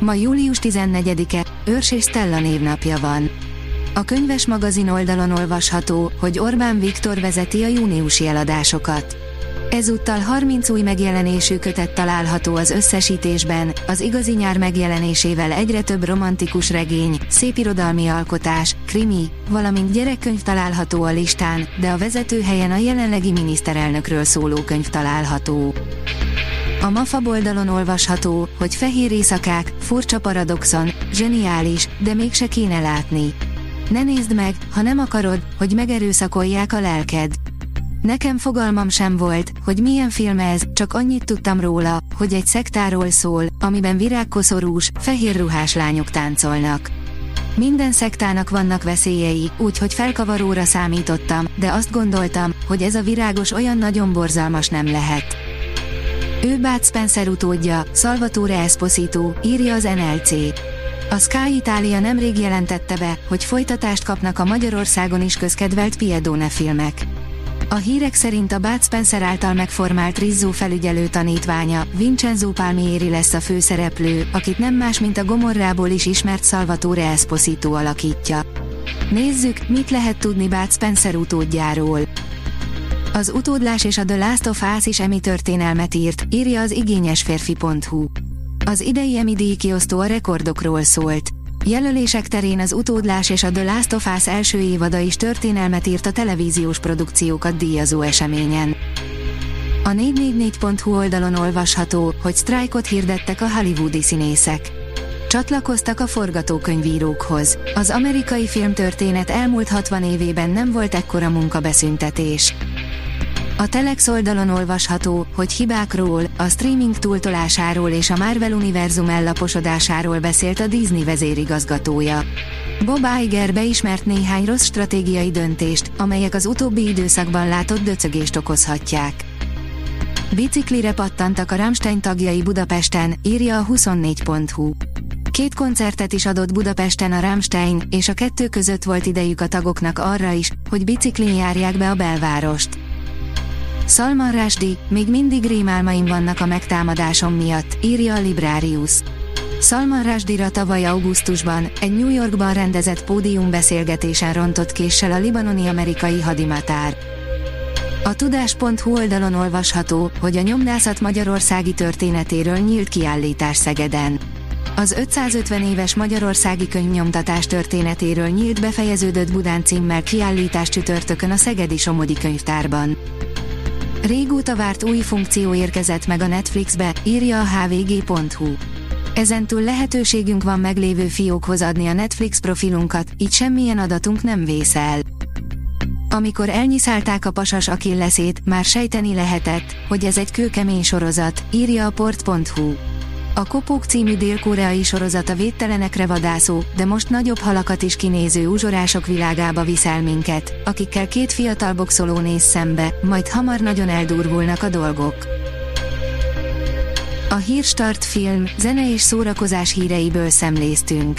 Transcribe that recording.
Ma július 14-e, Őrs és Stella névnapja van. A könyves magazin oldalon olvasható, hogy Orbán Viktor vezeti a júniusi eladásokat. Ezúttal 30 új megjelenésű kötet található az összesítésben, az igazi nyár megjelenésével egyre több romantikus regény, szépirodalmi alkotás, krimi, valamint gyerekkönyv található a listán, de a vezető helyen a jelenlegi miniszterelnökről szóló könyv található. A MAFA oldalon olvasható, hogy fehér éjszakák, furcsa paradoxon, zseniális, de mégse kéne látni. Ne nézd meg, ha nem akarod, hogy megerőszakolják a lelked. Nekem fogalmam sem volt, hogy milyen film ez, csak annyit tudtam róla, hogy egy szektáról szól, amiben virágkoszorús, fehér ruhás lányok táncolnak. Minden szektának vannak veszélyei, úgyhogy felkavaróra számítottam, de azt gondoltam, hogy ez a virágos olyan nagyon borzalmas nem lehet. Ő Bud Spencer utódja, Salvatore Esposito, írja az NLC. A Sky Italia nemrég jelentette be, hogy folytatást kapnak a Magyarországon is közkedvelt Piedone filmek. A hírek szerint a Bud Spencer által megformált Rizzo felügyelő tanítványa, Vincenzo Palmieri lesz a főszereplő, akit nem más, mint a Gomorrából is ismert Salvatore Esposito alakítja. Nézzük, mit lehet tudni Bud Spencer utódjáról. Az utódlás és a The Last of Us is emi történelmet írt, írja az igényesférfi.hu. Az idei emi díjkiosztó a rekordokról szólt. Jelölések terén az utódlás és a The Last of Us első évada is történelmet írt a televíziós produkciókat díjazó eseményen. A 444.hu oldalon olvasható, hogy sztrájkot hirdettek a hollywoodi színészek. Csatlakoztak a forgatókönyvírókhoz. Az amerikai filmtörténet elmúlt 60 évében nem volt ekkora munkabeszüntetés. A Telex oldalon olvasható, hogy hibákról, a streaming túltolásáról és a Marvel univerzum ellaposodásáról beszélt a Disney vezérigazgatója. Bob Iger beismert néhány rossz stratégiai döntést, amelyek az utóbbi időszakban látott döcögést okozhatják. Biciklire pattantak a Rammstein tagjai Budapesten, írja a 24.hu. Két koncertet is adott Budapesten a Rammstein, és a kettő között volt idejük a tagoknak arra is, hogy biciklin járják be a belvárost. Salman Rushdie, még mindig rémálmaim vannak a megtámadásom miatt, írja a Librarius. Salman Rushdie-ra tavaly augusztusban, egy New Yorkban rendezett pódiumbeszélgetésen rontott késsel a libanoni amerikai hadimatár. A tudás.hu oldalon olvasható, hogy a nyomdászat magyarországi történetéről nyílt kiállítás Szegeden. Az 550 éves magyarországi könyvnyomtatás történetéről nyílt befejeződött Budán címmel kiállítás csütörtökön a Szegedi Somodi Könyvtárban. Régóta várt új funkció érkezett meg a Netflixbe, írja a hvg.hu. Ezentúl lehetőségünk van meglévő fiókhoz adni a Netflix profilunkat, így semmilyen adatunk nem vészel. Amikor elnyiszálták a pasas akilleszét, már sejteni lehetett, hogy ez egy kőkemény sorozat, írja a port.hu. A Kopók című dél-koreai sorozat a védtelenekre vadászó, de most nagyobb halakat is kinéző uzsorások világába viszel minket, akikkel két fiatal boxoló néz szembe, majd hamar nagyon eldurvulnak a dolgok. A Hírstart film, zene és szórakozás híreiből szemléztünk.